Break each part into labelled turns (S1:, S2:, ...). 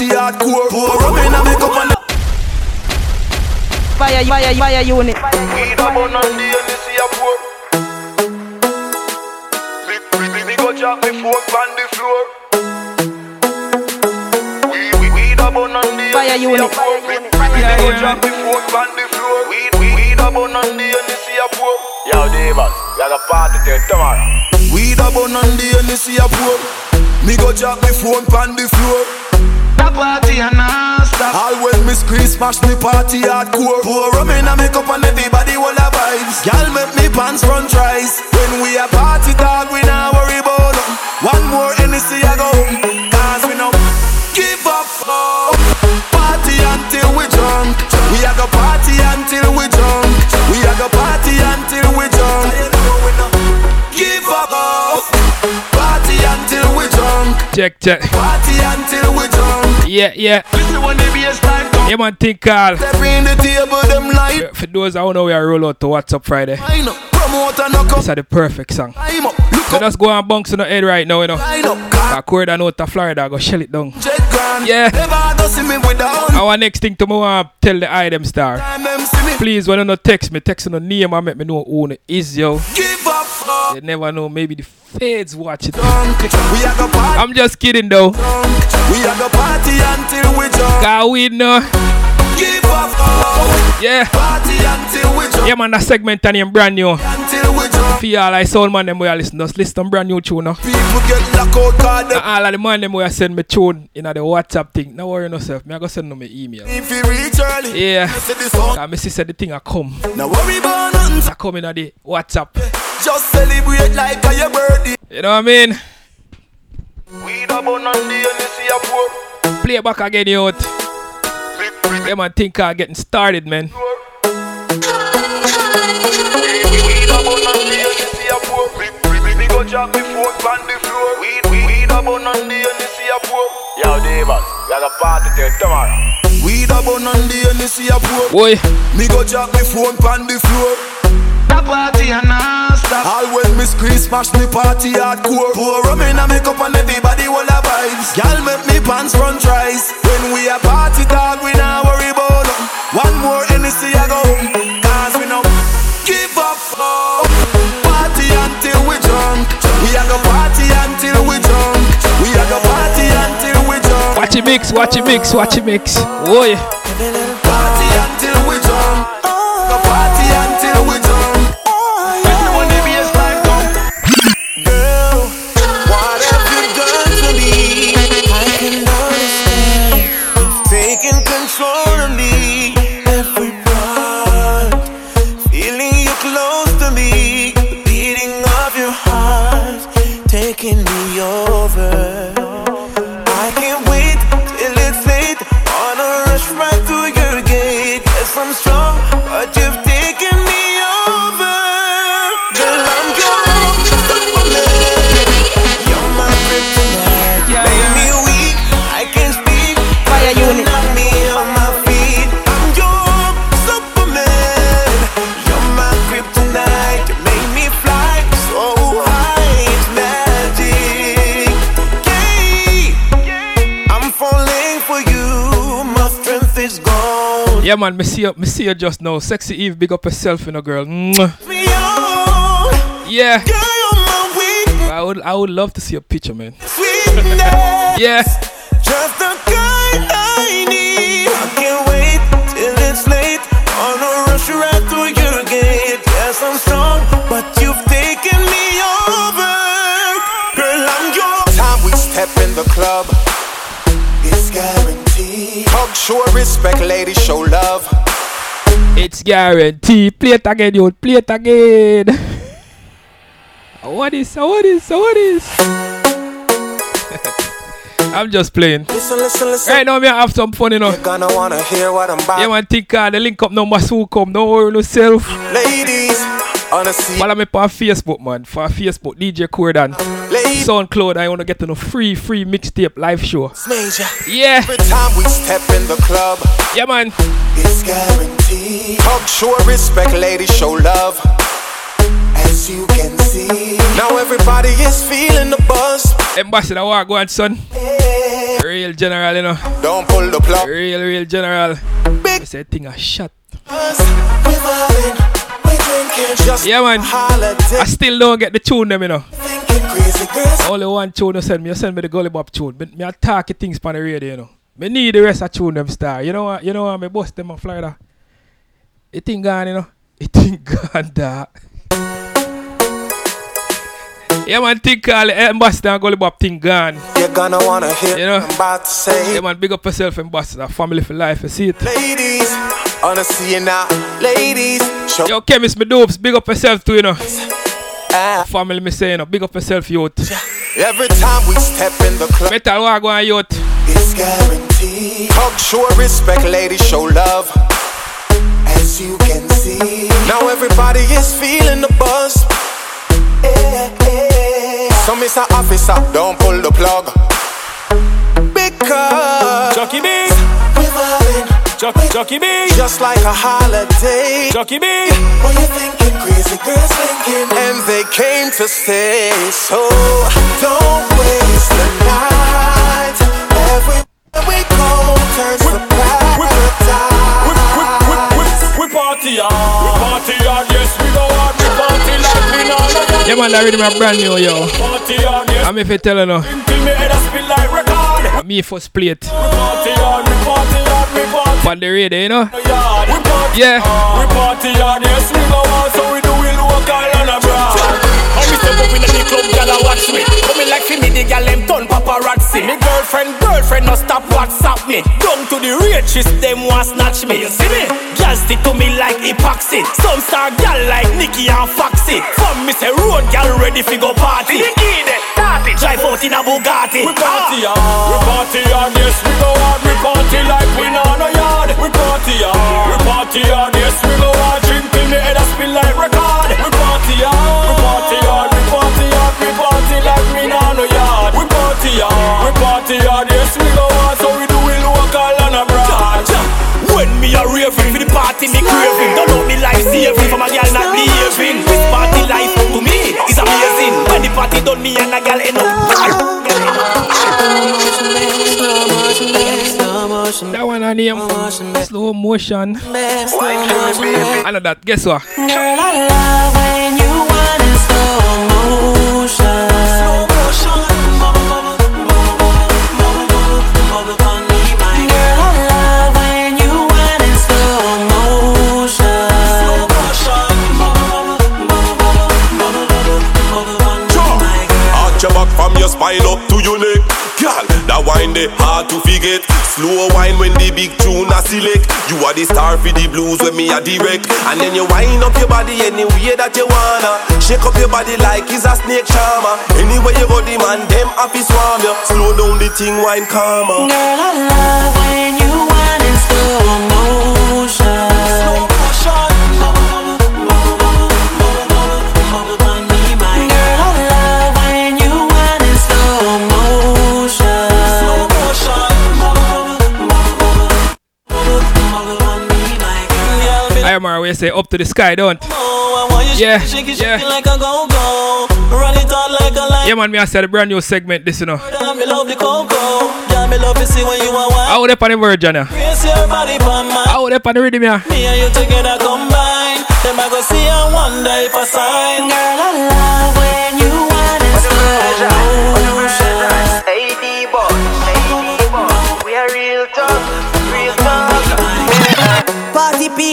S1: party hardcore. Pour rum in a me cup and
S2: Fire, fire, fire unit.
S1: Weed a bun on the Hennessy a pour. Me, me, me, me go drop me phone on the floor. Weed, weed, weed a bun on the
S2: Fire
S1: Hennessy a
S2: unit.
S1: pour. Me, me, me go drop me phone on the floor. Weed, weed, weed a bun on the Hennessy a pour. Yo, Davis, we got a party till tomorrow. Weed a bun on the Hennessy a pour. Me go drop me phone on the floor.
S3: The party and not stop.
S1: All when me scream smash me party hardcore Pour rum in a make up and everybody will have vibes. Y'all make me pants run tries When we a party dog we not worry about nothing. One more Hennessy I go home. Cause we no give up. Oh. Party until we drunk. We a go party until we drunk. We a go party until we drunk. Give up. Oh. Party until we drunk.
S4: Check, check.
S1: Party until we drunk
S4: Yeah, yeah.
S3: Listen when the bassline come.
S4: Yeah, man, think call.
S1: The table, them light.
S4: For those that don't know, we are roll out to WhatsApp Friday.
S1: Line up, promoter.
S4: This is the perfect song.
S1: Time up, look
S4: So just go and bounce on the head right now, you know.
S1: line
S4: I cord and out to Florida, I go shell it down. Yeah.
S1: Never go see me with the hun.
S4: Our next thing to me want to tell the item star.
S1: Time them see me.
S4: Please, when you no text me, text on the name and make me know who it is, yo.
S1: Give up, oh.
S4: You never know, maybe the feds watch it.
S1: Drunk. We a go party.
S4: I'm just kidding though.
S1: We a go party until we drunk.
S4: Cause we know.
S1: Give up, oh.
S4: Yeah.
S1: Party until we drunk.
S4: Yeah, man, that segment and brand new.
S1: Until we.
S4: For y'all, like soul man, them we are listen, just listen to brand new tune now.
S1: People get out them
S4: all of the man them we are send me tune in the WhatsApp thing. No worry yourself. Me I go send them my email.
S1: if you reach early.
S4: Yeah.
S1: Song.
S4: Cause said the thing I come.
S1: Now worry about nothing.
S4: I come in the WhatsApp.
S1: Just celebrate like a your birthday.
S4: You know what I mean?
S1: We bun on the Hennessy a.
S4: Play it back again, you out. Yeah, man, think I getting started, man.
S1: Yo, Davis, we got a party till tomorrow. We the bun on the Hennessy a pour.
S4: Boy,
S1: Me go drop me phone on the floor.
S3: The party and not stop.
S1: All when me scream smash me party hardcore. Pour rum in a make up and everybody will have vibes. Y'all make me pants run tries. When we a party dog, we not worry about nothing. One more Hennessy I go home. Cause we no go party until we drunk. We a go party until we drunk.
S4: watch it mix, watch it mix, watch it mix. Oh, Boy,
S1: Party yeah,
S4: man, me see you, me see you just now. Sexy Eve, big up yourself, you know, girl. Yeah,
S1: Girl, you're my weakness.
S4: I would, I would love to see a picture, man. Yeah,
S5: show respect, ladies, show love.
S4: it's guaranteed. Play it again, you. Play it again. what is? What is? What is? I'm just playing.
S5: Listen, listen, listen.
S4: Right now, me have some fun, you know.
S5: You're gonna wanna hear what I'm about.
S4: Yeah, man, think uh, the link up number soon come. Don't worry yourself.
S5: Ladies,
S6: Honestly,
S4: Follow me on Facebook, man. For Facebook, DJ Coreydon.
S6: ladies,
S4: SoundCloud, I want to get on a free, free mixtape live show.
S6: major.
S4: Yeah,
S6: Every time we step in the club,
S4: yeah, man.
S6: it's guaranteed. Talk, show respect, ladies, show love. As you can see, now everybody is feeling the buzz.
S4: Ambassador, what go on, son? Real general, you know.
S6: Don't pull the plug.
S4: Real, real general.
S6: Big
S4: I said, thing a shot.
S6: buzz.
S4: Yeah, man. I still don't get the tune, them, you know. Only one tune you send me. You send me the Gully Bop tune. But me attack things on the radio, you know. Me need the rest of tune them star. You know what? You know what? Me bust them on Florida. It thing gone, you know. It thing gone, da. Yeah, man. Think call it Ambassador and Gully Bop thing gone.
S6: You're gonna wanna hear
S4: You know.
S6: what I'm about to say.
S4: Yeah, man. Big up yourself, Ambassador. Family for life. You see it.
S6: Ladies, wanna see you now. Ladies, show
S4: Yo, chemist, me dopes. Big up yourself too, you know.
S6: ah.
S4: Family, me say, you know. Big up yourself, youth.
S6: Every time we step in the club,
S4: Metal, go on, youth.
S6: it's guaranteed. Talk, show respect, ladies, show love. As you can see, now everybody is feeling the buzz. Eh. So, Mr. Officer, don't pull the plug. Because
S3: Chucky B,
S6: we vibing,
S3: Chuck, Chucky B,
S6: just like a holiday.
S3: Chucky B.
S6: What you thinking, crazy girls thinking, and they came to stay. So don't waste the night. Everywhere we go turns to paradise.
S3: We party hard, we party hard, yes we go hard,
S4: Yeah, man. That rhythm a brand new, yo. I'm if you tell you, no.
S3: like.
S4: Me first.
S3: We we we party
S4: On the radio, you know.
S3: We
S4: Yeah.
S3: we party hard, yes we go hard, so we do it local and abroad.
S2: Step up in the club, gyal a watch me. Coming like for me, the gyal them turn paparazzi. Me girlfriend, girlfriend, no stop WhatsApp me. Down to the richest, them want snatch me. You see me? Gyal stick to me like epoxy. Some star gyal like Nicky and Foxy. From me say road gyal ready fi go party. Drive out in a Bugatti.
S3: We party ah. hard, we party hard, yes we go hard, we party like we know no yard. We party hard, we party hard, yes we go hard, drink till me head a spin like record. We party hard, we party hard, party hard, we party hard, yes we go hard, so we do it local and abroad.
S2: When me a raving for the party, me craving. Don't know me life saving from a girl not behaving. This party life to me is amazing. When the party done, me and a girl end up.
S4: That one I name slow motion. I know that. Guess what?
S7: Girl, I love
S8: hard to forget. Slow wine when the big tune a select. You are the star for the blues when me a direct. And then you wind up your body any way that you wanna. Shake up your body like it's a snake charmer. Anywhere you go, the man them happy swarm you. Slow down the thing, wine calmer.
S7: Girl, I love when you want in slow motion. I
S4: am say up to the sky, don't? Yeah, yeah.
S7: Like a go-go. Run it out like a light.
S4: Yeah, man, me I said a brand new segment, this, you know.
S7: Me love the cocoa. Yeah, me love to see when you are wild.
S4: They on the virgin, yeah?
S7: Raise your body for my
S4: How they on the rhythm, yeah?
S7: Me and you together combine. Them I go see and wonder if I sign. Girl, I love when you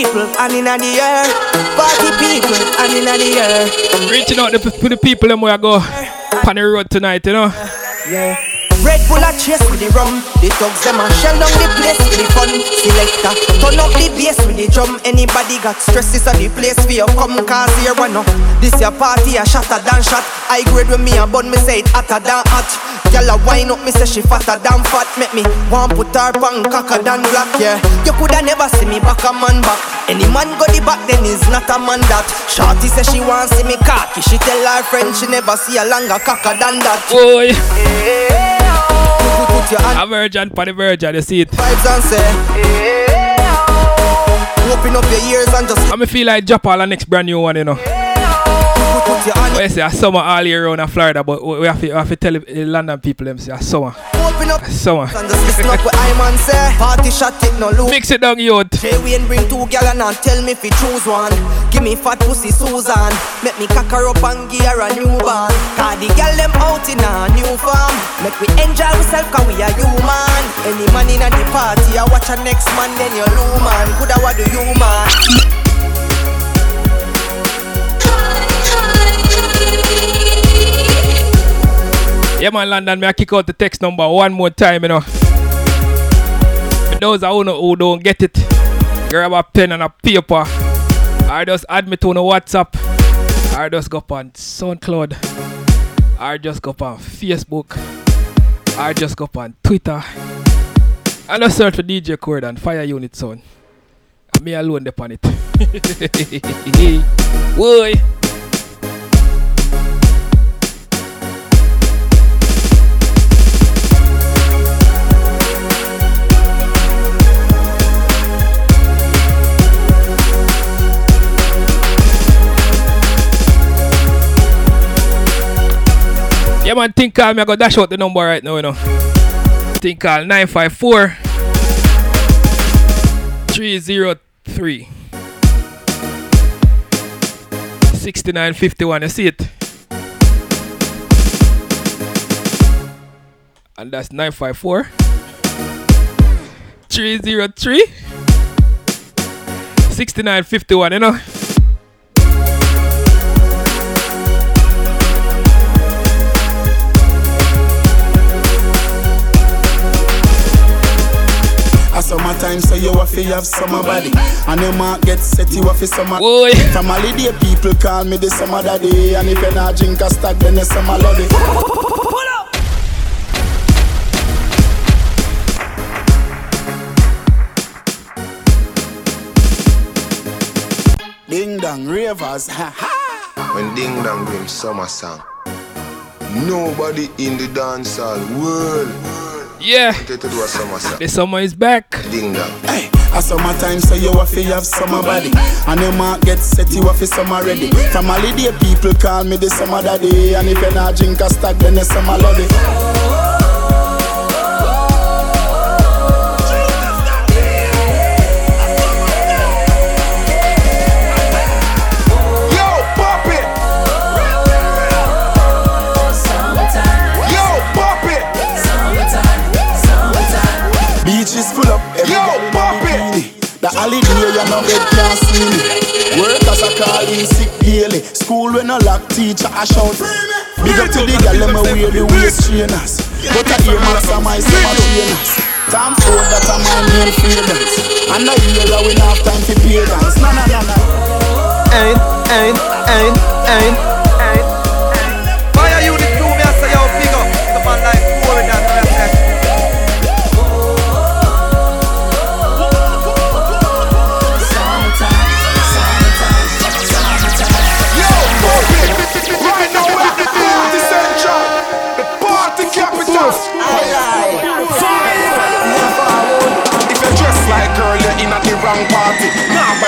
S9: people and in the air. Party people and in the air.
S4: Reaching out to the people them where I go on the road tonight, you know.
S9: Yeah. Red Bull a chase with the rum. The thugs them a shell down the place with the fun. Selector, turn up the bass with the drum. Anybody got stress, this a the place for you come cause here one up. This your party a shatter than shot. I grade with me a bun, me say it hotter than hot. Girl a wine up, me say she fatter than fat. Make me want put her pang cocker than black, yeah. You coulda never see me back a man back. Any man go the back, then is not a man that. Shorty say she want see me cocky. She tell her friend she never see a longer cocker than that.
S4: Boy.
S9: Put, put your hand
S4: A virgin for the virgin, you see it.
S9: vibes and say. Open up your ears and just
S4: I me feel like drop all the next brand new one, you know.
S9: put, put your hand.
S4: What you say, a summer all year round in Florida, but we have to, we have to tell the London people them say a summer.
S9: Open up
S4: Summer.
S9: and just listen up what I man say. Party shot it no look.
S4: Mix it down, youth.
S9: Jay Wayne bring two gal and tell me fi choose one. Give me fat pussy Susan. Make me cock her up and give her a new band. Cause the gal them out in a new farm. Make we enjoy ourselves cause we are human. Any man in a the party, I watch a next man, then you lose man. Coulda what do you man?
S4: Yeah, man, London, me I kick out the text number one more time, you know. For those who, know, who don't get it, grab a pen and a paper. Or just add me to the WhatsApp. Or just go up on SoundCloud. Or just go on Facebook. Or just go up on Twitter. And just search for DJ Coreydon Fire Unit Sound. Me alone dep on it. Boy. Man, think call me. I got dash out the number right now, you know. Think call 954 303 6951. You see it? And that's 954 303 6951, you know?
S10: Summertime, so you have to have summer body. And your mark get set, you have to summer.
S4: Boy.
S10: From holiday, people call me the summer daddy. And if you not drink a stack, then the summer lady. Ding dong, ravers, ha ha.
S6: When Ding Dong bring summer song, nobody in the dancehall world
S4: Yeah,
S6: get to do a summer song.
S4: the summer is back.
S6: Ding Dong.
S10: Hey, a summertime, so you have to have summer body. And your mark get set, you have to summer ready. From holiday, people call me the summer daddy. And if you not drink a stack, then the summer lady.
S6: Yo,
S10: no lock, teacher a shout. Big up to the gal, them a wear the waist trainers. But I hear max of my summer trainers. Time for that I'm my main freedoms. And I hear that we not have time for pagans. No, no, no, no.
S9: Ain't, ain't, ain't, ain't, ain't.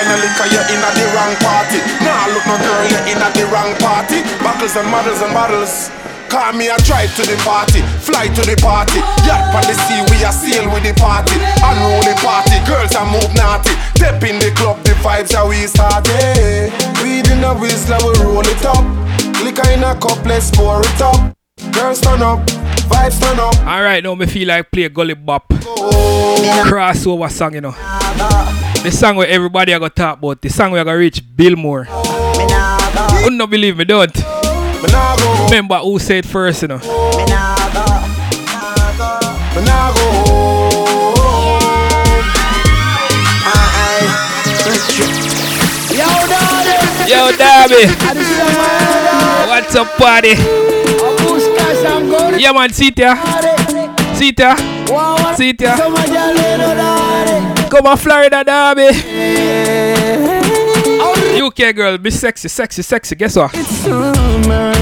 S6: No liquor, you're in at the wrong party. Nah, look no girl, you're in at the wrong party. Buckles and models and bottles. Call me a drive to the party, fly to the party. Yacht on the sea, we are sail with the party. Unruly party, girls are move naughty. Step in the club, the vibes are we start. Hey, weed in a whistler, we roll it up. Liquor in a cup, let's pour it up. Girls turn up, vibes turn up.
S4: Alright, now me feel like play Gully Bop. Oh. Crossover song, you know. The song where everybody I got talk about, the song where I got reach Bill Moore. Wouldn't oh, believe me, don't. Remember who said first, you know. Yo, Darby. What's up, buddy? Yeah, man, sit ya, Sit ya, Sit ya. Come on, Florida Derby. UK girl, be sexy, sexy, sexy. Guess what?
S11: It's Summer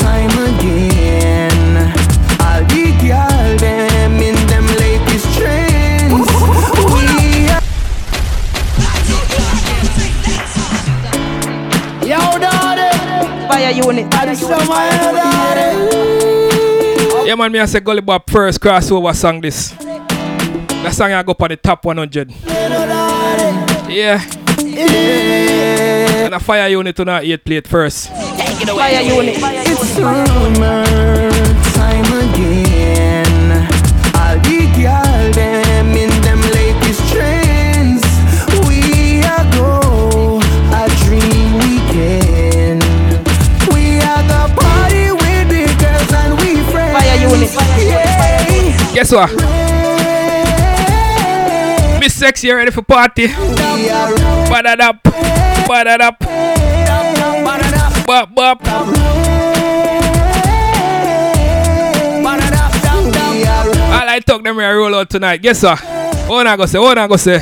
S11: time again. All the girl them in them latest trends. We are
S9: Yo, daddy. Fire unit.
S11: at the summer, daddy.
S4: Yeah, man, me I say Gully Bop first crossover song this. That song I go up on the top 100. Yeah. And a fire unit on our 8 plate first.
S9: Fire unit.
S11: It's summer time again. All the girl them in them latest trends. We are go a dream weekend. We are the party with the girls and we friends.
S9: Fire unit.
S11: Yeah.
S4: Guess what? Miss Sexy, you ready for party?
S11: We
S4: Bad it up. Bad it up. Bop, bop. All I talk them here roll out tonight. Guess what? What I go say? What I go say?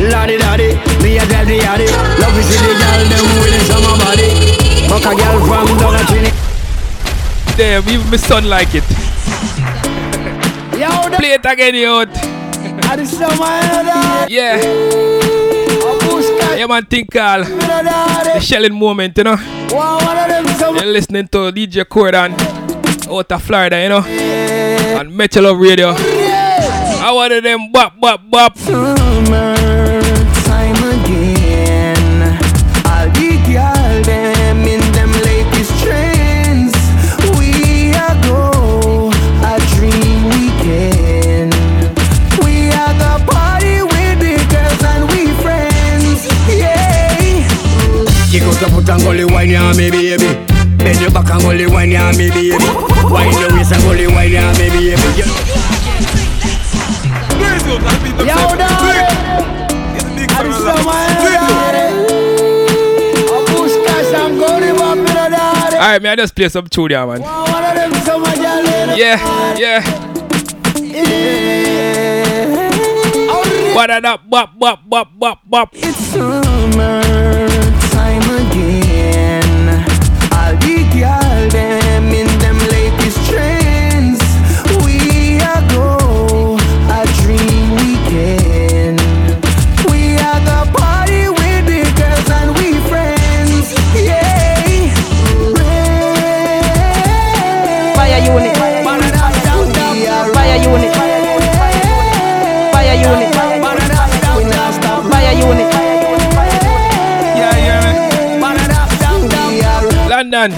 S11: Lottie daddy, me a daddy daddy. Love is the girl them the summer body. Fuck a girl from down a Trinity.
S4: Damn, even my son like it. Play it again, you out. Yeah. Yeah, man, think all. The shelling moment, you know.
S11: One one of them summer.
S4: You're listening to DJ Coreydon out of Florida, you know. On Metro Love Radio. I of them bop, bop, bop.
S11: Summer Kick out the foot and gully wine ya me baby. Bend your back and gully wine ya me baby. Wine your waist and gully wine ya me baby. Yo, daddy. I just saw my daddy. I push cash and go to my brother daddy.
S4: Alright, man, I just play some tune there, man.
S11: One of them so much I
S4: Yeah, yeah.
S11: yeah.
S4: Bop up, bop, bop, bop, bop, bop.
S11: It's summer
S9: Fire unit. Fire unit. Fire unit. Fire unit.
S4: London.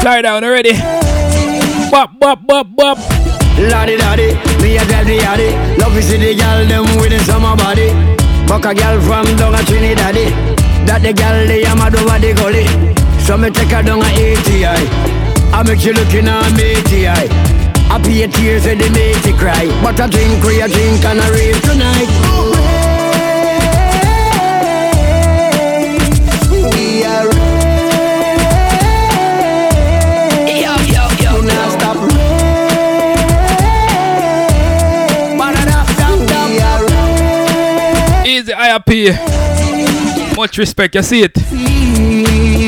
S4: Fly down already. Bop, bop, bop, bop.
S11: Lottie daddy, me a daddy daddy. Love is the girl them with the summer body. Fuck a girl from down a Trinidad. That the girl they am a over the gully. So me take her down a ATI. I make you looking at me ATI. I pay tears and they make you cry. But I drink, we a drink and I rave tonight. We are Yo, yo, yo, now stop.
S4: Easy IRP. Much respect, you see it.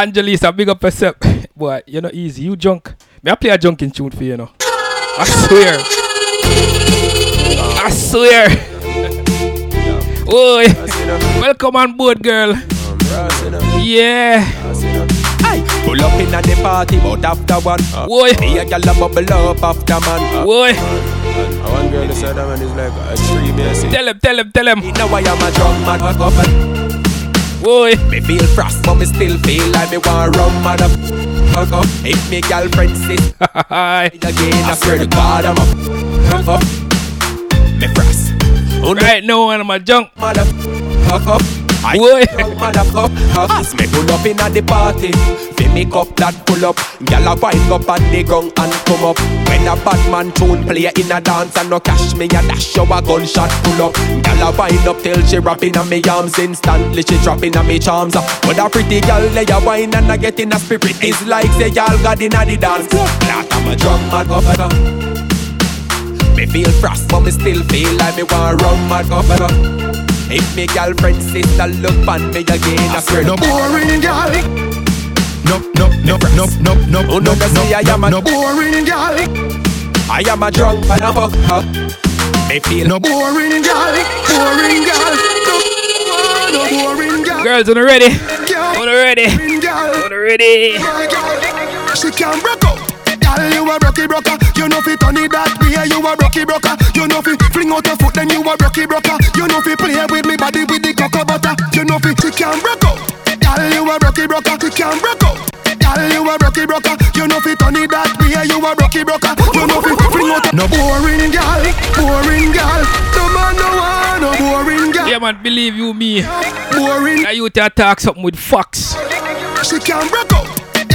S4: Angelisa, big up yourself. Boy, you're not easy. You junk. May I play a junking tune for you, you know. I swear. I swear. Oi. Welcome on board, girl. Yeah.
S12: Pull up in at the party, but after one.
S4: Boy.
S12: Me a gyal a bubble up after man.
S4: Boy.
S12: And one girl said that man is like a tree, me
S4: Tell him, tell him, tell him.
S12: You know I am a drum man, fuck up and
S4: Boy.
S12: Me feel frost, but me still feel like me want rum, mother. Fuck up. If me girlfriend sit again, I swear to God I'm a fuck up. Me frost.
S4: Right now, I'm a junk.
S12: Motherfucker. I
S4: Boy.
S12: motherfucker. As me pull up inna the party, fi me cup that pull up. Gyal a wind up on the ground and come up. When a bad man tune play in a dance and no cash me a dash show a gunshot pull up. Gyal a wind up till she wrap inna me arms instantly she drop inna me charms. Ah, but a pretty gyal lay a wine and a get in a spirit is like say y'all got inna the dance. Like I'm a drunk motherfucker. Me feel frost, but me still feel like me want mad governor. If me girlfriend sister look on me again, I swear
S13: No boring girl. No, no, no, no, no, no,
S12: Oh, no,
S13: no,
S12: no, see, I am a-
S13: no boring girl.
S12: I am a drunk motherfucker. Me feel
S13: No boring girl, boring girl. No, no boring girl.
S4: Girls, on the ready.
S13: Girl,
S4: On the ready.
S13: boring.
S4: On the ready.
S13: My girl, she can broke up. Girl, you a rocky broker. You know fi turn it that way. You a rocky broker. You know fi fling out your foot, then you a rocky broker. You know fi play with me body with the cocoa butter. You know fi she can broke up. Girl, you a rocky broker. She can broke up. Girl, you a rocky broker. You know fi turn it that way. You a rocky broker. You know fi fling out your no boring girl, boring girl. No man no want no boring girl.
S4: Yeah, man, believe you me.
S13: Boring.
S4: Now you to attack something with facts.
S13: She can broke up.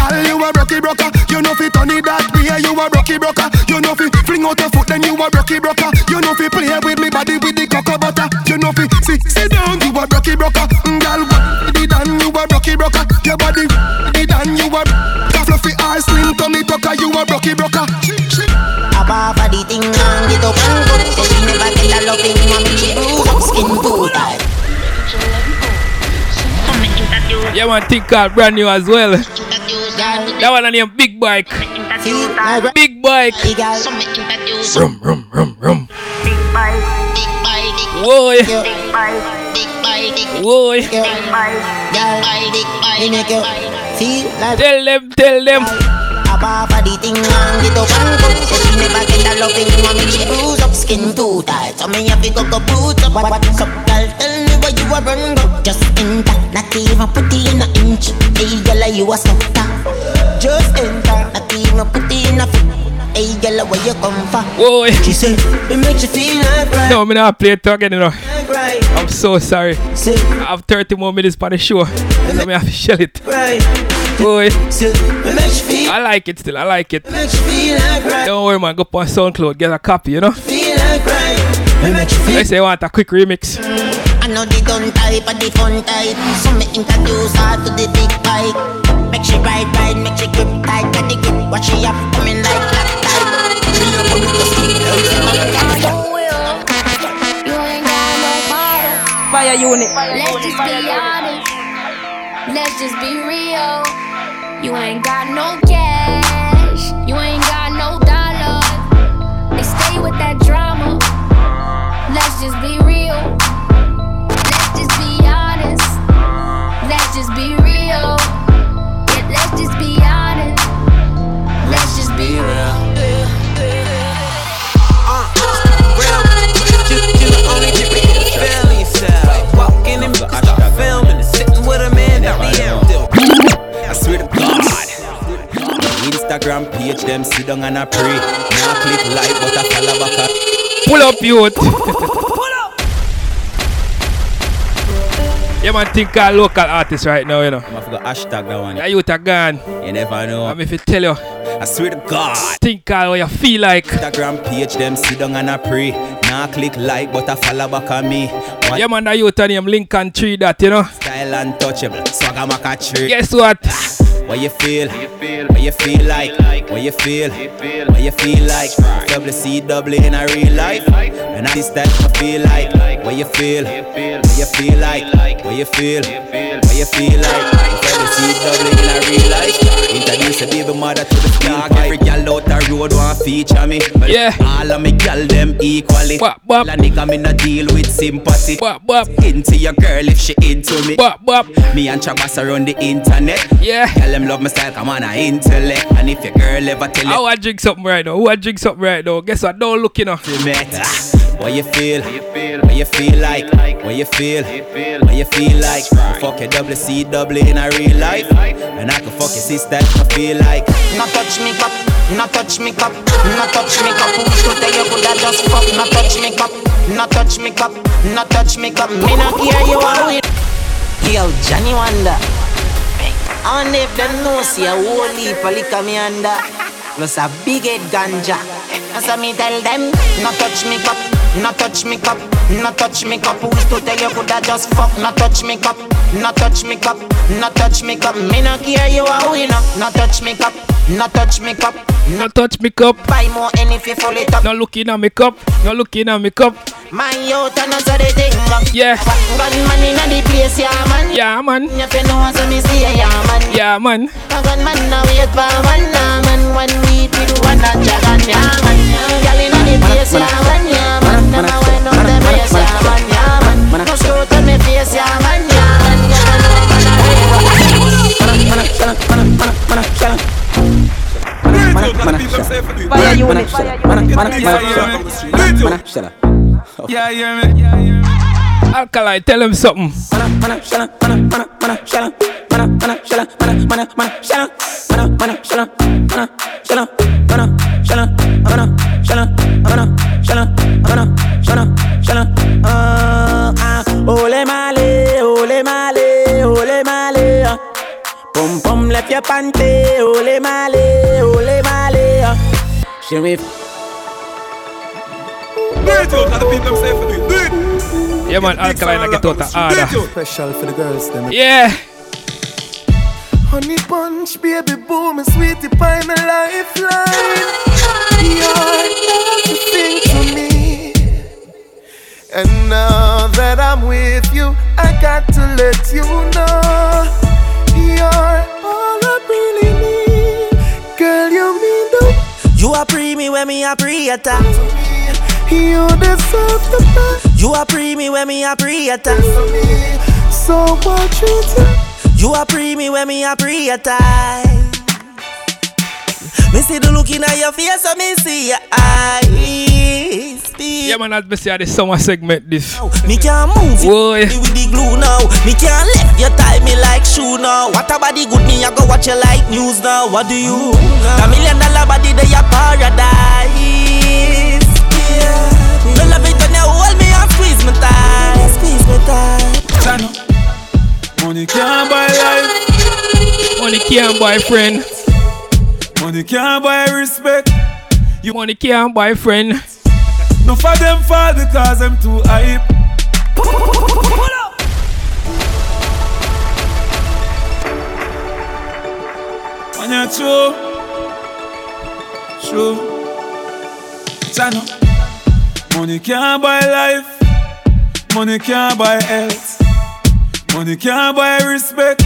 S13: Girl, you a rocky broker. You know fi turn it that way. You a rocky broker. You know fi fling out your foot, then you a rocky broker. You know fi play with me body with the cocoa butter. You know fi sit sit down. You a rocky broker. Mm, Girl, what the done? You a rocky broker. Your body the done. You a the fluffy eye slim tummy tucker. You a rocky broker.
S14: Above the thing and get up and go So she never get a loving mommy She bruise skin too tight
S4: Yeah, man, think called brand new as well. That one name Big Bike. Big Bike. Rum, rum, rum, rum. Big bike. Big bike. Whoa. Whoa. Tell them, tell them.
S14: Above the thing and get up and go So she never get a loving mommy She bruise up skin too tight So me have to go go boot up What, what's up girl tell me where you a run go Just enter Not even put in inch Hey girl you a sucker Just enter Not even put in a foot Hey girl where you come from
S4: Whoa.
S14: She said It makes you feel like right
S4: No, me not play it again, you know.
S14: Right
S4: I'm so sorry. I have 30 more minutes for the show. So me have to shell it.
S14: Right
S4: Boy.
S14: So it makes you feel
S4: I like it still, I like it.
S14: Like
S4: Don't worry, man. Go on SoundCloud, get a copy, you know.
S14: Feel like right It makes you
S4: I say I want a quick remix. Mm.
S14: I know the done type of the fun type So me introduce her to the big bike Make she ride, ride, make she grip tight Get the grip, what she have coming like black type She up on the stick
S9: Fire unit.
S15: Let's just be honest. Let's just be real. You ain't got no cash.
S12: Instagram page them sit down and I pray. Now click like but I follow back. a-
S4: Pull up, youth. yeah, man, think called local artist right now, you know.
S12: I'm gonna hashtag that one.
S4: Yeah, youth are gone.
S12: You never know.
S4: I'm if you tell you.
S12: I swear to God.
S4: Think what you feel like.
S12: Instagram page them sit down and I pray. Now click like but I follow back on me. One
S4: Yeah, man, that youth name Lincoln Tree, that, you know.
S12: style untouchable. Swagger maca tree.
S4: Guess what? Ah.
S12: What you feel? What you feel like? What you feel? What you feel like? Double C double in a real life. And I that I feel like. What you feel? What you feel like? What you feel? What you feel like? Double C double in a real life. Introduce a baby mother to the dog. Every gal out the road want feature me. But
S4: Yeah.
S12: All of me gal them equally.
S4: Bop, bop.
S12: La nigga me no deal with sympathy.
S4: Bop, bop.
S12: Into your girl if she into me.
S4: Bop, bop.
S12: Me and Chabas around the internet.
S4: Yeah.
S12: Tell them love my style, come on, I intellect. And if your girl ever tell
S4: I
S12: you
S4: want to drink something right now. Who want to drink something right now? Guess what? Don't look, you know.
S12: met, ah. what you feel, what
S16: What you feel like? What you feel? What you feel like? I fuck your double C double in a real life, and I can fuck your sister if I feel like.
S14: Not touch me cup, not touch me cup, not touch me cup. Who's to tell you coulda just fuck? Not touch me cup, not touch me cup, not touch me cup. Me not care you are with. Yo, Johnny Wonder. I wonder if them know see a whole heap of liquor me under Plus a big head ganja So me tell them, not touch me cup, not touch me cup, not touch me cup Who's to tell you coulda just fuck, not touch me cup, not touch me cup, not touch me cup Me not care you a winner, not touch me cup, not touch me cup
S4: No touch me cup.
S14: Buy more any if you full it up
S4: No looking at me cup. No looking at me cup.
S14: My youth and also the thing
S4: Yeah.
S14: Gunman inna the place, yeah man.
S4: Yeah man.
S14: If you know so me say yeah man.
S4: Yeah man.
S14: A gunman now wait for one nah, man. One weed we do one that dragon, yeah man. Girl inna the place, yeah man, yeah man. Them a wind up them waist, yeah man, yeah man. No shoot on me face, yeah man, yeah man
S1: Fire unit, fire unit.
S4: Yeah, yeah, me. Alkaline, tell him something.
S16: Uh, ole male, ole male, ole male. Pum pum left your panty, ole male, ole male. Sheriff.
S4: Yeah man, Alkaline na get out of order.
S1: Special for the girls, them.
S4: Yeah.
S17: Honey punch, baby boom, and sweetie pie, my lifeline. You're everything to me. And now that I'm with you, I got to let you know. You're all I really need. Girl, you mean the
S16: You are pre me when me a pre attack.
S17: You deserve the best.
S16: You are pre me when me a pre attack.
S17: So what you do?
S16: You are pre me when me a pre attack. Me see the look in your face, so me see your eyes.
S4: Yeah man, that's basically the summer segment this.
S16: Me can't move it
S4: Boy.
S16: with the glue now. Me can't left you tie me like shoe now. What about the good me? I go watch you like news now. What do you? The million dollar body they a paradise. Yeah. Me love it when you hold me and squeeze me tight. Squeeze me tight.
S17: Money can't buy life.
S4: Money can't buy friend.
S17: Money can't buy respect.
S4: You money can't buy friend.
S17: No for them fall because I'm too hype. When you're true, true. Channel. Money can't buy life. Money can't buy health. Money can't buy respect.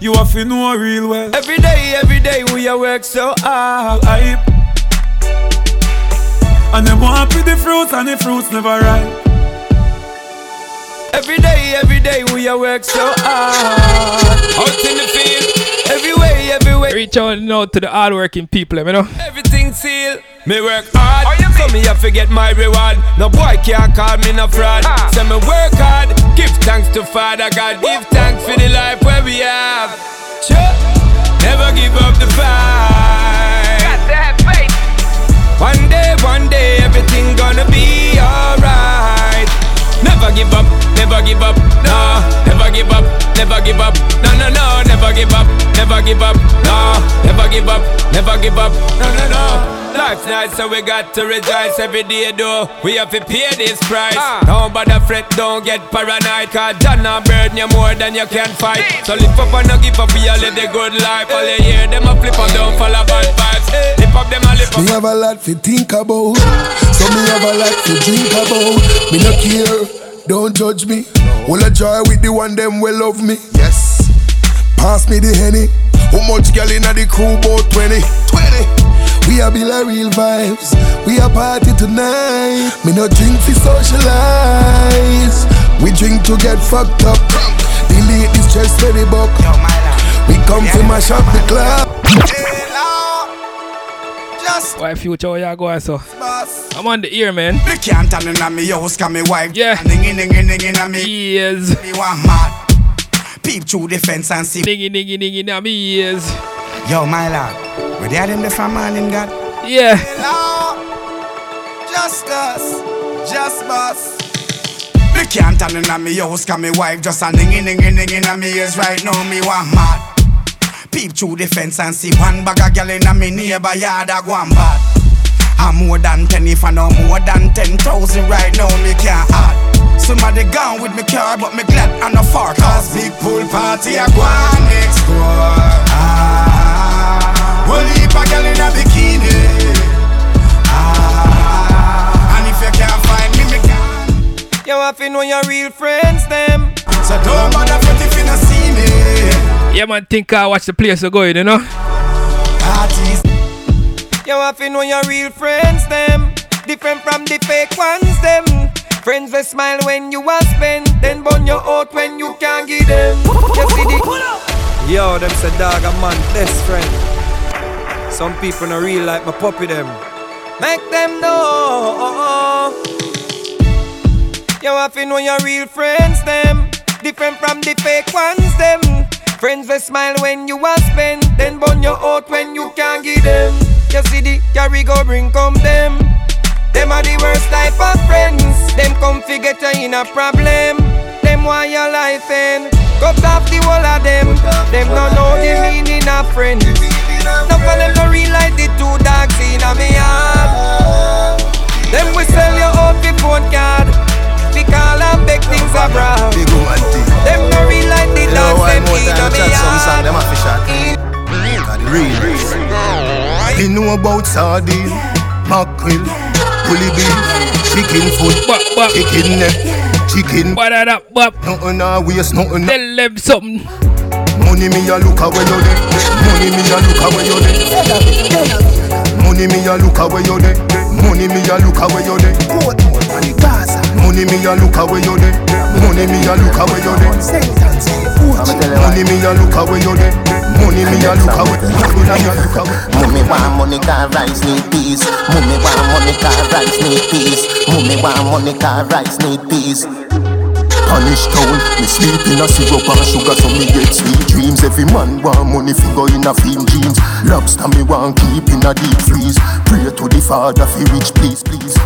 S17: You have to know real well.
S18: Every day, every day we a work so hard.
S17: Hype. And them want with the fruits and the fruits never ripe.
S18: Every day, every day we a work so hard. Out in the field, every way, every way.
S4: Reach out now to the hardworking people, you know.
S18: Everything seal. Me work hard, so me have to get my reward. No boy can't call me no fraud. So me work hard, give thanks to Father God, give thanks for the life where we have. Sure. Never give up the fight. Got to have faith. One day, one day, everything gonna be alright. Never give up, never give up, no. Never give up, never give up, no, no, no. Never give up, never give up, no. Never give up, never give up, no, no, no. Life's nice, so we got to rejoice every day, though. We have to pay this price. Ah. Don't bother fret, don't get paranoid. Cause John a burden you more than you can fight. So lift up and no give up, you live the good life. All you hear them a flip and don't follow bad vibes. Lift up them a lift up.
S1: Me have a lot to think about, so me have a lot to drink about. Me no care, don't judge me. Will I joy with the one them will love me? Yes. Pass me the henny. How much girl inna the crew? About 20. 20. We are be like real vibes. We are party tonight. Me no drink for socialize. We drink to get fucked up. Delete this stress for the buck. We come to mash up the club.
S19: Boss.
S4: Why future where you going so? I'm on the ear, man.
S19: Me can't turn in me house, cause me wife.
S4: Yeah.
S19: Ningy, ningy, ningy, na me.
S4: Yes.
S19: Me want mad. Peep through the fence and see.
S4: Ningy, ningy, ningy, na me ears.
S19: Yo, my lad. Where they are them the from morning, God?
S4: Yeah.
S19: Hello. Just us. Just boss. Me can't turn in me house, cause me wife just a ningy, ningy, ningy, na me ears right now. Me want mad. Peep through the fence and see one bag of gyal in me neighbor yard a go and bad. I'm more than ten if I know more than ten thousand right now me can't add. Somebody gone with me car but me glad I'm not far Cause big pool party a go on next door ah, One heap of gyal in a bikini ah, And if you can't find me, me can't
S20: You have to know your real friends, them.
S19: So don't bother front if you not see me
S4: Yeah, man, think I watch the place are going, you know?
S19: Parties
S20: You have to know your real friends, them. Different from the fake ones, them. Friends that smile when you are spend, then burn your out when you can't give them. You see the Yo, them say dog a man best friend. Some people no real like my puppy them. Make them know. You have to know your real friends, them. Different from the fake ones, them. Friends that smile when you are spend, then burn your out when you can't give them. You see the carry go bring come them. Them are the worst type of friends. Them come fi get you in a problem. Them want your life end. Cut off the whole of them. Them don't know the meaning of friends. None of them no real like the two dogs in a me yard. Them we sell your out the phone card. We call and beg things abroad. Them no real like the dogs them in a me yard.
S5: Them a fish out. Real. You know about sardine, mackerel, bully beef, chicken foot, chicken neck, chicken.
S4: What that up, bop?
S5: Nothing a waste, nothing.
S4: Tell them something.
S5: Money me a look away you there. Money me a look away you there. Money me a look away you there. Money me a look away you there. Money me a look away you there. Money me a look away you there. Money me a look away you away. Money me a look away.
S14: Mummy want money car rice need peace. Mummy want money car rice need peace. Mummy want money car rice need peace.
S5: Punish town, me sleep in a syrup and sugar so me get sweet dreams. Every man want money fi go in a film jeans. Lobster me want keep in a deep freeze. Pray to the father fi rich please please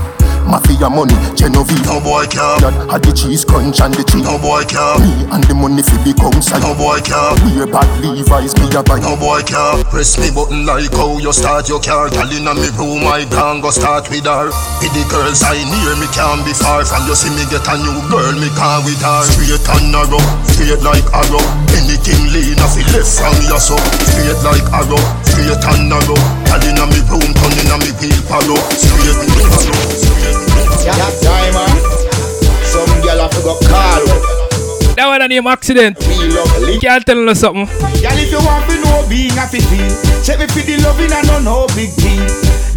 S5: Mafia money, Genovese. No boy care. That had the cheese crunch and the cheese No boy care. Me and the money fi become side No boy care. Wear bad Levi's me a buy No boy care. Press me button like how you start your car. Girl inna me room I gang go start with her. With the girls I near me can't be far. From you see me get a new girl me can with her. Straight and narrow, straight like arrow. Anything lean off it left from your so. Straight like arrow, straight and narrow Girl inna me room turn inna me wheel palo Straight and narrow, straight
S6: Yeah, diamond. Some girl have to go call.
S4: That one a name accident. Can't tell us something.
S6: Girl, if you want to know being happy feel, check me for the loving and no no big deal.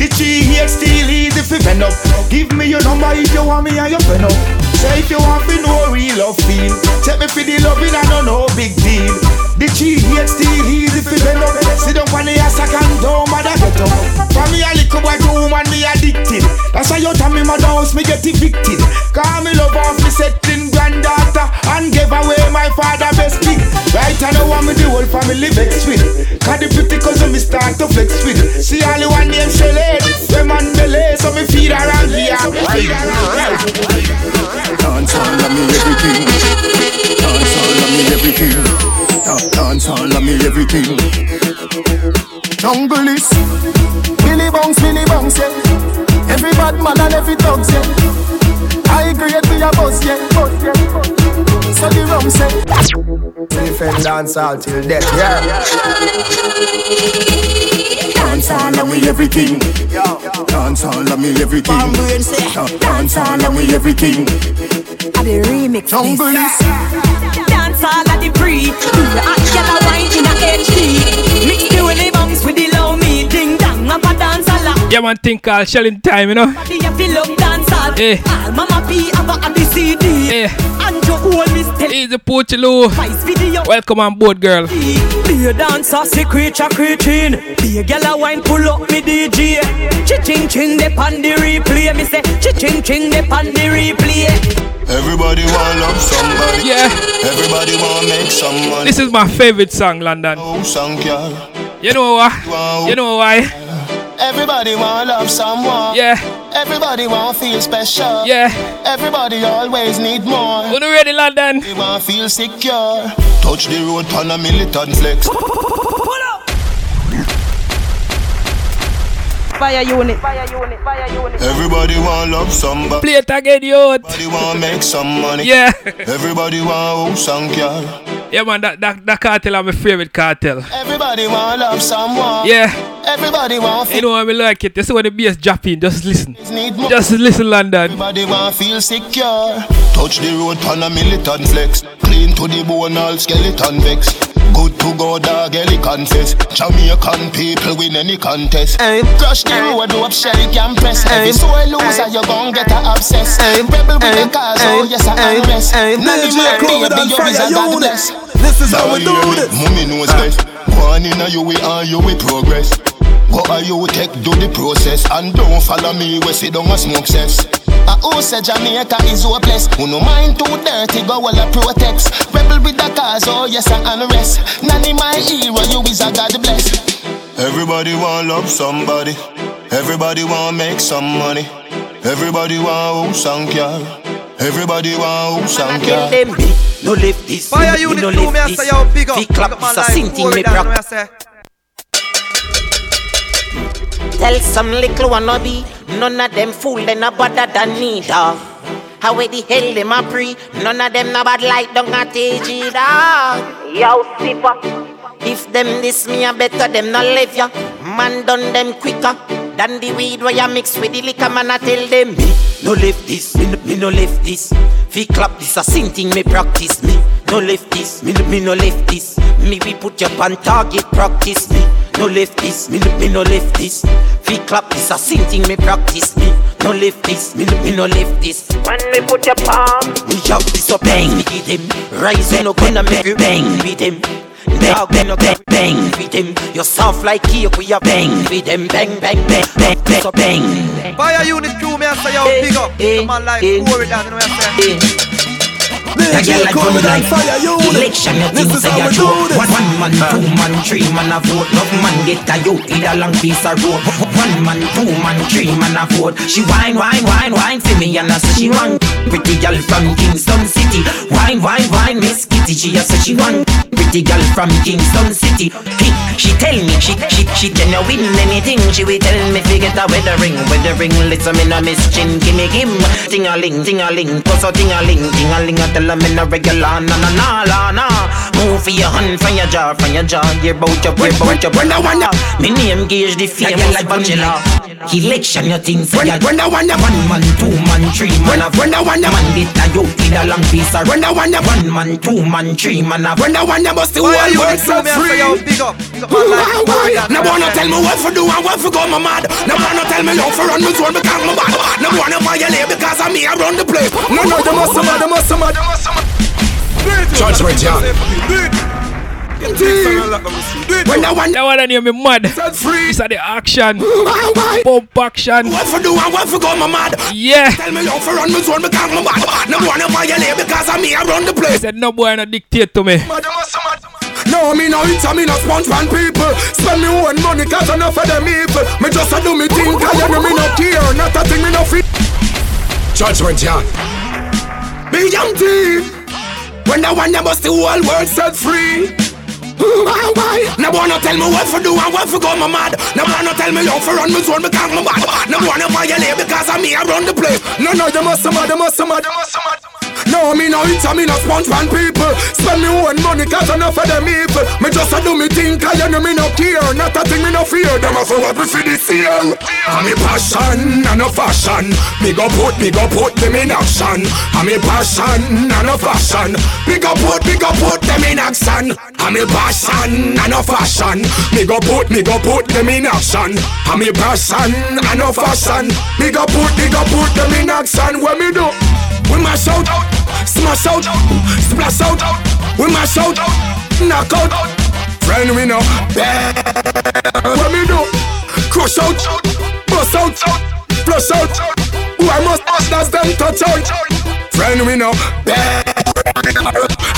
S6: The tree here still easy fi bend up. Give me your number if you want me and your friend up. Say if you want to know real love feel, check me for the loving and no no big deal. The tree here still easy fi bend up. Sit down on the ass I can don't bother get up. For me a little boy to woman me addicted. That's why you tell me my house me get evicted. Call me love off me setting granddaughter and give away my father best thing. Right I know me the whole family vex with. Cause the pretty cousin me start to flex with. See all the one name Shelly, them man belay, so me feed her here. Feed her and
S5: Dance all of me everything. Dance all of me everything. Da- Dance all of me everything. Jungle is Billy Bounce, Billy Bounce, yeah. Every bad man and every dog, yeah. I grade be a boss, yeah. Boss, yeah. So the rum say.
S6: Defend dance all till death, yeah.
S5: Dance all of me everything. Dance all of me everything. Dance all of me everything.
S21: I the remix
S5: Jungle is
S21: Dance all at the pre Do the hot yellow wine in a HD Mix the willy bumps with the low me Ding dong, I'm a dance a lot
S4: Yeah, man, think I'll shelling time, you know.
S21: Body you feel love dance all
S4: Eh.
S21: All mama copy of a the CD.
S4: Yeah.
S21: And you hold me still.
S4: Easy Portillo.
S21: video.
S4: Welcome on board, girl.
S21: Be a dancer, see creature creating. Be a girl a wine, pull up me DJ. Ching ching de pan the replay. Me say ching ching de pan the replay.
S5: Everybody want love somebody.
S4: Yeah.
S5: Everybody want make some money.
S4: This is my favorite song, London.
S5: Oh, song, girl.
S4: You know why? You know why?
S5: Everybody want love someone.
S4: Yeah.
S5: Everybody want feel special.
S4: Yeah.
S5: Everybody always need more.
S4: You ready, London?
S5: They want feel secure. Touch the road on a militant flex.
S16: Fyah Unit, Fyah Unit, Fyah Unit.
S5: Everybody want love somebody.
S4: Play it again, youth.
S5: Everybody want make some money.
S4: Yeah.
S5: Everybody want house and car.
S4: Yeah, man, that, that, that Kartel is my favorite Kartel.
S5: Everybody want love someone.
S4: Yeah.
S5: Everybody want
S4: You know why I like it? This is when the bass dropping. Just listen. Just listen, London.
S5: Everybody want feel secure. Touch the road on a militant flex. Clean to the bone, all skeleton vex. Good to go, dog, Ellie confess. Jamaican people win any contest. Crush the road, up Shelly can press. Every sore loser, you gon' get a obsess. Rebel with the cause, oh yes, I unrest. Nanny man, baby, you is a God bless.
S22: This is how we do
S5: this. Mommy knows best. One in a you we and you we progress. Go a you take do the process and don't follow me we sit down and smoke cess. A who say Jamaica is hopeless? Who no mind too dirty go all a protects. Rebel with the cause, oh yes I unrest. Nanny my hero, you is a God bless. Everybody want love somebody. Everybody want make some money. Everybody want house and car. Everybody want house and car.
S16: them no lift this.
S22: Fire
S16: me
S22: unit
S16: no
S22: two,
S16: lift
S22: me I
S16: this.
S22: say, yo, big up.
S16: Fi
S22: Big
S16: clap
S22: up my
S16: this a
S22: life.
S16: sinting
S22: Pour
S16: me
S22: it down,
S16: brap.
S22: me I say.
S14: Tell some little wannabe, none of them fool, they no better than me, dog. How we the hell them a pre? None of them no bad like don't a TG, dog. Yo, sipper. If them this me a better, them no live ya. Man done them quicker than the weed where you mix with the liquor, man I tell them.
S16: Me no lift this, me no, me no lift this. Fi clap this a sinting me practice me. No lift this, me no, me no lift this. Me we put you on target practice me. No lift this, me no, me no lift this. Fi clap this a sinting me practice me. No lift this, me no, me no lift this.
S14: When we put your palm,
S16: We have this up bang with him. Rise and up and make you bang with him. Dog bang up bang with him. You're soft like cake, we a bang with him. Bang bang bang bang bang so bang.
S22: Fyah Unit crew, me I say, yo, eh, big up. Big up my life. Pour it down, you know what I say.
S16: The girl like come like
S22: Fyah Unit.
S16: election. You think say a joke? One, one man, two man, three man a vote. Love man get a you in a long piece of road. One man, two man, three man a vote. She whine, whine, whine, whine for me and I say she want pretty girl from Kingston City. Whine, whine, whine, Miss Kitty. She a say she want pretty girl from Kingston City. He, she tell me she she she can you win anything. She will tell me fi get a wedding, ring. wedding. Listen me no miss chin, gimme him. Ting a ling, ting a ling, cause a ting a ling, ting a ling. Her me no regular, na na na la na. Move for your hand, from your jaw, from your jaw. Hear about your, hear about your. When I wanna, me name gauge the famous like Vanilla. Election, you think say when, when I wanna one man, two man, three man. When I wanna man get a you in a long piece. of- When I wanna one man, two man, three man. When I wanna bust the whole world
S22: unit crew,
S16: set
S22: me
S16: free.
S22: big up. Big up my life. Pour it down,
S16: No wanna tell me what for do and what for go my mad. No wanna tell me how for run me zone because my bad. No wanna violate because of me I run the place. No no them must mad, them must mad.
S22: Judgment.
S16: When I want
S4: that one name me mad.
S16: free.
S4: It's a the action. Pump action.
S16: What for do and what for go my mad.
S4: Yeah.
S16: Tell me how for run me zone because my bad. No wanna violate because of me I run the place.
S4: Said no boy no dictate to me.
S16: No, me no eat and me no sponge pan people Spend me own money cause enough of them evil Me just a do me thing cause you know me no care Not a thing me no feel
S22: Judgment, yeah.
S16: Big team. When I want to bust the whole world set free. Why, why? No wanna tell me what for do and what for go my mad. No wanna tell me how for run me zone because my bad No wanna violate because of me I run the place. No, no, you must mad, you must mad, you must mad no, me no eat me no sponge pan people Spend me own money cause enough of them evil Me
S22: Just a do me think, I you know me no care. Not a thing me no fear. Them a for what me for this year. I'm a passion and a fashion. Me go put, me go put them in action. I'm a passion and a fashion. Me go put, me go put them in action. I'm a passion and a fashion. Me go put, me go put them in action. I'm a passion and a fashion. Me go put, me go put them in action. What me do? We mash out, smash out, splash out. We mash out, knock out. Friend we know, what me do? Crush out, bust out, flush out. Who I must bust, that's them touch out. Friend we know,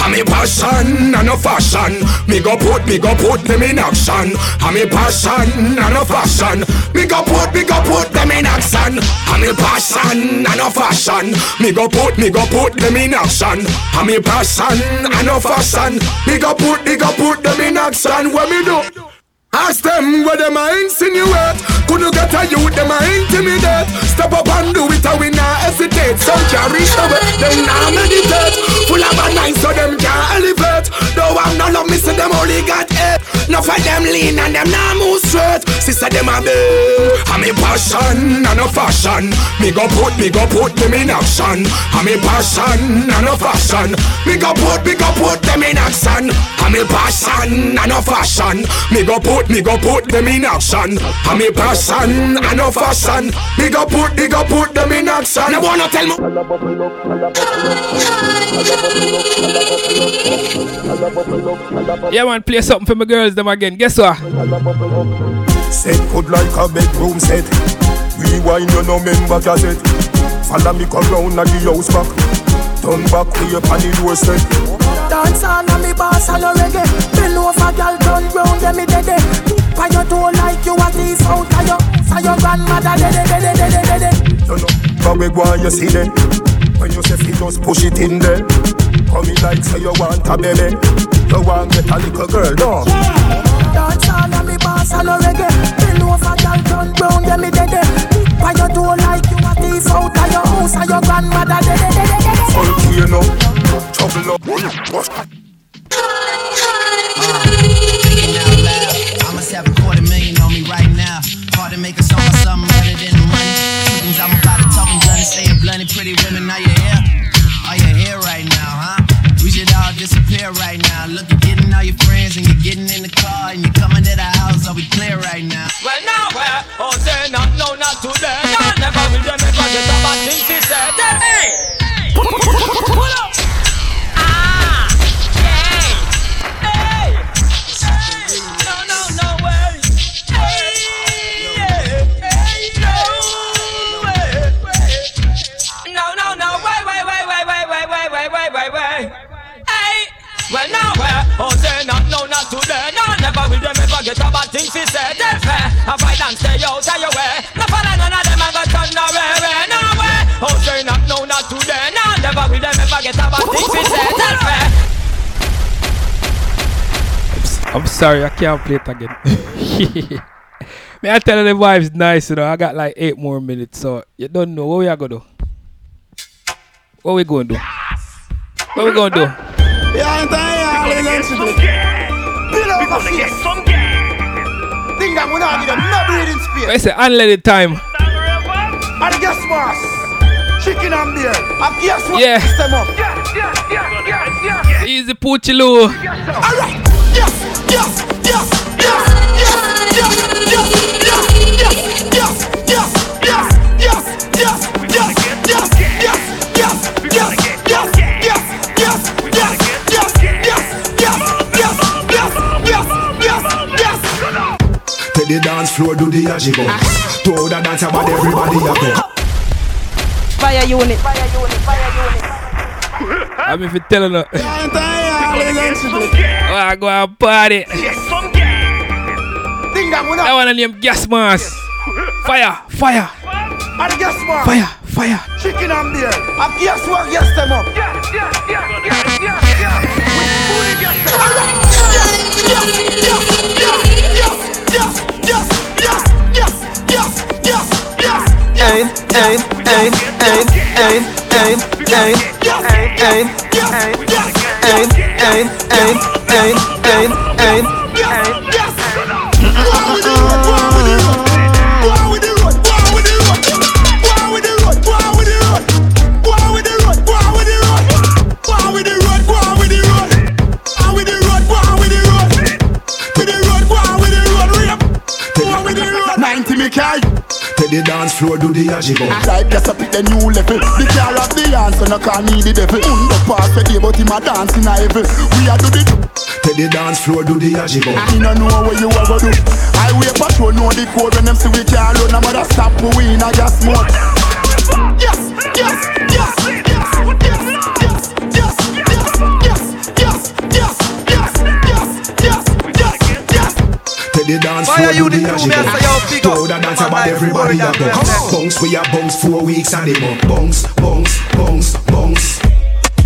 S22: I'm a passion and a fashion. Me go put, me go put them in action. I'm a passion and a fashion. Me go put, me go put them in action. I'm a passion and a fashion. Me go put, me go put them in action. I'm a passion and a fashion. Me go put, me go put them in action. What me do? Ask them where them a insinuate. Couldn't get a youth, them a intimidate? Step up and do it, and we not hesitate. Some can't reach the them not meditate. Full of a nine, so them can't elevate. Don't want no love, me say them only got hate. No for them lean and them not move straight. Sister them a bill I'm a passion and a fashion. Me go put, me go put them in action. I'm a passion and a fashion. Me go put, me go put them in action. I'm a passion and a fashion. Me go put, me go put them in action I'm a passion and a fashion Me go put, me go put them in action I wanna tell me
S4: Yeah, man, play something for my girls, them again. Guess what?
S1: Set good like a bedroom set. Rewind you no member cassette. Follow me come round at the house back. Turn back way up on the doorstep.
S23: Dance on and me boss and your reggae Bend over girl turn round yeah me dead By your toe like you a thief out of your So your grandmother dead dead dead dead dead dead
S1: You know, but we go you see them. When you say fi just push it in there. Come in like say you want a baby. You want get a little girl, no.
S23: Dance on and me boss and your reggae Bend over girl turn round yeah me dead By your toe like you out of your house So your grandmother dead dead dead dead dead
S1: Folk here now, trouble up.
S24: I'ma have a quarter million on me right now. Hard to make a song or something other than the money. Things I'm about to talk and blunt, stay blunt, pretty women. Are you here? Are you here right now, huh? We should all disappear right now. Look, you're getting all your friends and you're getting in the car and you're coming to the house. Are we clear right now
S25: Oh, say not, no, not today. No, never will them ever get a bad thing to say. That's fair. I fight and stay out of your way. No follow none of them and go turn nowhere, no way. Oh, say not, no, not today. No, never will them ever get a bad thing to say. That's fair.
S4: I'm sorry, I can't play it again. Me, I tell you the vibes nice, you know. I got like eight more minutes, so you don't know what we are gonna do. What we gonna do? What we gonna do?
S1: Yeah, gonna get some gas. Gonna
S11: get some gas. Think that we not get a no breathing space.
S4: Unleaded time?
S11: And guess what? Chicken and beer. And guess what?
S4: Yeah.
S11: Yes, yes, yes, yes, yes. Easy All right. Yes, yes, yes, yes.
S1: The dance floor, do the ajigo. To the dance about everybody a go.
S23: Fyah Unit Fyah Unit Fyah Unit
S4: I'm if you telling her.
S1: I'm tired, eventually.
S4: Oh, I go and party.
S11: Think that we're not.
S4: That one name gas mask. Fire, fire,
S11: And guess what?
S4: fire, fire.
S11: Chicken and beer. And guess what? Yes, them up. Yeah, yeah, yeah, yeah, yeah, yeah. With food, yes, them up. Yes, yes, yes, yes, yes, yes.
S23: Aim, aim, aim, aim, aim, aim, aim, aim, aim, aim, aim, aim, aim, aim,
S26: The
S10: dance floor, do the ajibo Like just up at the new level. The car of the answer, no can need the devil. Underpass the day, but him a dance in a heaven. We a do the Take the dance floor, do the ajibo Me no know what you go do. Highway patrol know the code When them see we can't run, no matter stop we in a gas mode Yes, yes, yes, yes, yes, yes, the dance floor, do the
S5: magic.
S10: Throw the dance about everybody up.
S5: Come on,
S10: bounce, we are bounce four weeks and them up. Bounce, bounce, bounce, bounce.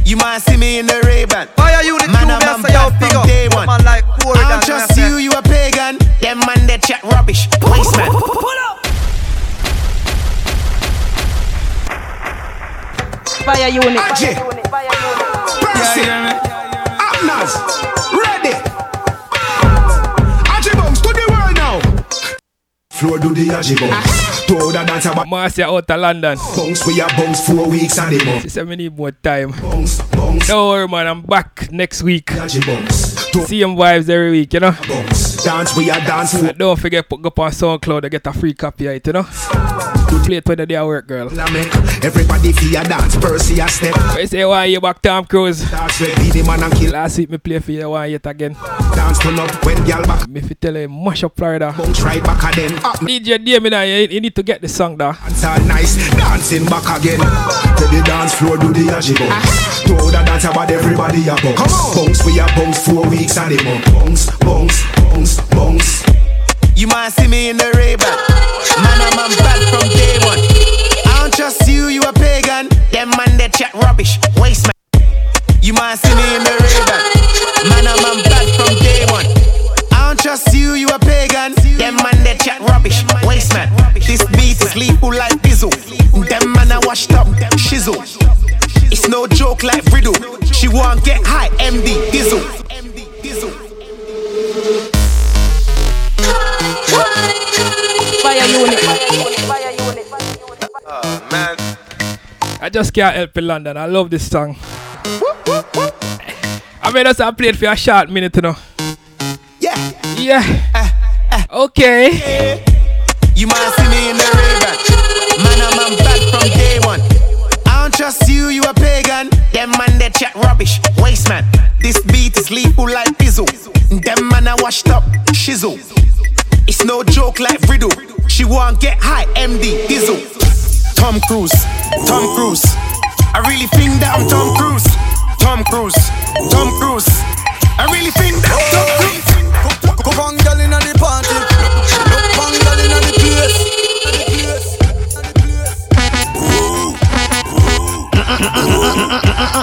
S6: You might see me in the Ray-Ban.
S5: Why are
S6: you
S5: the man,
S6: I'm
S5: black
S6: from day one.
S5: like
S6: I'm
S5: just
S6: you, you a pagan. Them man, they chat rubbish.
S27: Wasteman Pull
S10: up Fyah Unit. Fyah Unit. Fyah Unit. Percy Amnas Floor do the ajibums. Throw the dance about
S4: Marcia out of London.
S10: Bounce we a bounce four weeks and them up.
S4: She said we need more time.
S10: Bounce, bounce.
S4: Don't worry, man. I'm back next week.
S10: Ajibums.
S4: Same vibes every week, you know.
S10: Bounce. Dance we a dance.
S4: And don't forget put up on SoundCloud to get a free copy of it, you know. Play it when the day I work, girl.
S10: Everybody a dance. Percy a step.
S4: I say why you back Tom Cruise.
S10: Dance man and kill.
S4: Last week me play for you why yet again.
S10: Dance turn up when girl back.
S4: Me fi tell you mash up Florida.
S10: Bounce right back again. Ah, up
S4: DJ Damien, you, you need to get the song there.
S10: dance all nice. Dancing back again. To the dance floor do the ajibums. Throw the dance about everybody a bounce. Bounce we a bounce four weeks and them up. Bounce, bounce, bounce, bounce.
S6: You might see me in the Ray-Ban. Man, I'm bad from day one. I don't trust you, you a pagan. Them man they chat rubbish. Waste man. You might see me in the Ray-Ban. Man, I'm bad from day one. I don't trust you, you a pagan. Them man they chat rubbish. Waste man. This beat is lethal like Bizzle. Them man I washed up. Shizzle. It's no joke like Riddle. She won't get high, MD Dizzle.
S27: Fyah Unit.
S6: man.
S4: I just can't help in London. I love this song. I mean, that's I played for a short minute, you know.
S6: Yeah.
S4: Yeah. Eh, eh. Okay.
S6: You might see me in the Ray-Ban. Man, I'm a bad from day one. I don't trust you, you a pagan. Them man they chat rubbish. Waste man. This beat is lethal like Bizzle. Them man I washed up. Shizzle. It's no joke like Riddle. She won't get high, MD Dizzle. Tom Cruise, Tom Cruise. I really think that I'm Tom Cruise. Tom Cruise, Tom Cruise. I really think that I'm Tom Cruise.
S5: Come on, girl, inna the party. Come on, girl, inna the place. Fire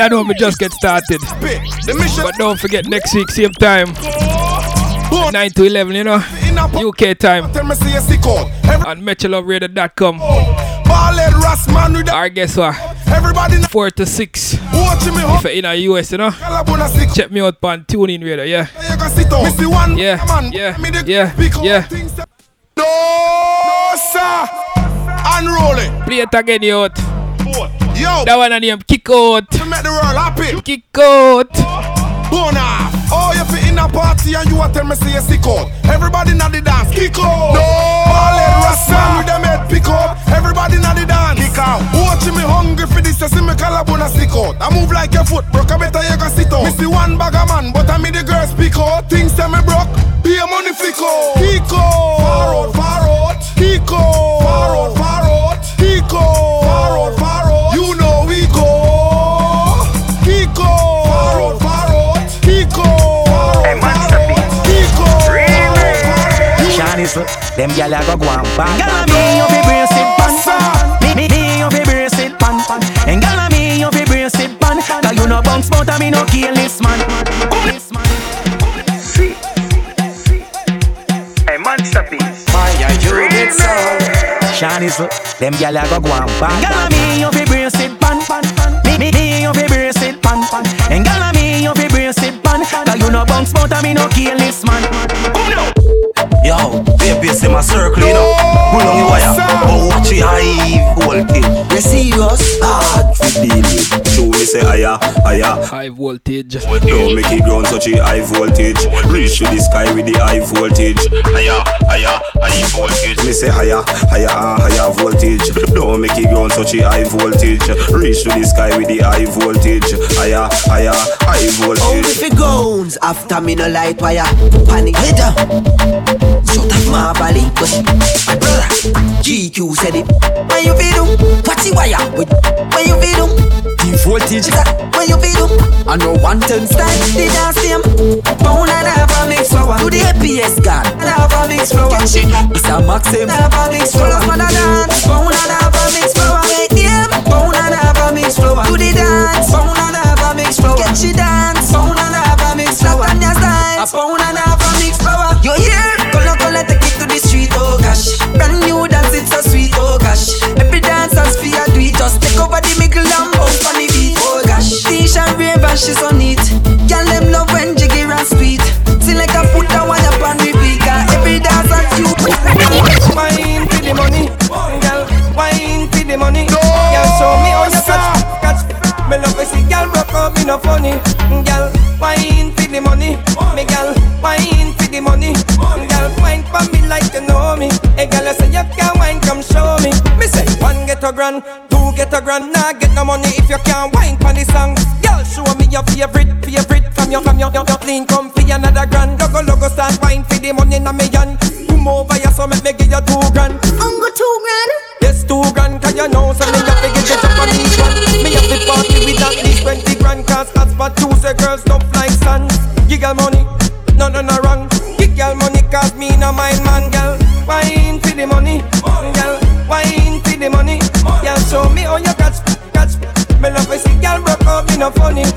S10: I know me
S4: just get started. But don't forget next week, same time. 9 to 11, you know. UK time.
S26: tell me say you sick out.
S4: On MetroLoveRadio.com.
S26: Ballhead Rassman with the
S4: Or guess what?
S26: everybody now
S4: 4 to 6.
S26: watching me.
S4: If you're in the US, you know. Check me out on TuneIn Radio, yeah.
S26: You can sit down. Missy
S4: Yeah, yeah, yeah, yeah.
S26: No, sir.
S6: Unroll it.
S4: Play it again, youth.
S6: Yo.
S4: That one I name Kick Out.
S6: Make the world happy.
S4: Kick Out.
S6: Bona. Oh, you fit in a party and you a tell me say you sick out. Everybody na the dance. Kick out. No. Ballin' Rastan with them head pick up. Everybody na the dance. Kick out. Watching me hungry for this, you see me collarbone stick out. I move like your foot broke, I better you can sit out. Me see one bag of man, but I me the girls pick out. Things tell me broke. Pay money flick out. Kick out. Far out, far out. Kick out. Far out, far out.
S16: Shanice, them gyal a go go and bad. Gyal me you fi brace it pan pan. Me me me you fi brace it pan pan. And gyal me you fi brace it pan. Cause you no bounce but I me no kill this man. This man.
S11: Hey, masterpiece.
S16: Fire you get so. Shanice, them gyal a go go and bad. Gyal me you fi brace it pan pan. Me me me you fi brace it pan pan. And gyal me you fi brace it pan. Cause you no bounce but I me no kill this man.
S11: Yo, baby, see my circle, you know. Pull on the wire, but watch it high voltage.
S16: You serious?
S11: Hard for deal with. Show me say higher, higher.
S4: High voltage.
S11: Don't make it ground such a high voltage. Reach to the sky with the high voltage. Higher, higher, high voltage. Me say higher, higher, higher voltage. Don't make it ground such a high voltage. Reach to the sky with the high voltage. Higher, higher, high voltage.
S7: Only
S11: voltage.
S7: fi goons after me no light wire. Panic head Shut up my body. My brother, GQ said it. When you feel do, what's the wire? When you feel do,
S11: the voltage.
S7: When you feel do, I know one turn style. The dance team, pound and half a mix flower. To the APS gun, and a half a mix flower. It's a maxim, half a mix flower. Man a dance, pound and half a mix flower. Wait them, pound and half a mix flower. To the dance, pound and half a mix flower. Get she dance, pound and half a mix flower. And your style, pound and a over the middle and bounce on the beat, oh gosh. Rave and she so neat. Girl, them love when jiggy and sweet. See like I put that one up on repeat, cause every dancer you.
S20: Wine for the money, girl. Wine for the money. Girl, show me how you catch, catch. Me love to see girl broke up, me no funny. Girl, wine for the money. Me girl, wine for the money. Girl, wine for me like you know me. Hey girl, you say you can wine, come show me. Me say one get a grand, two get a grand. Nah, get no money if you can't wine for the song. Girl, show me your favorite, favorite from your, from your, your, your clean, come for another grand. Logo, logo, start wine for the money, na me yan. Come over here, so make me give you two grand.
S7: Ungo two grand.
S20: Yes, two grand, cause you know so me have to get the Japanese one Me have to party with at least 20 grand Cause as for Tuesday girls don't fly sun Give girl money, no no no wrong Give girl money cause me no mind no funny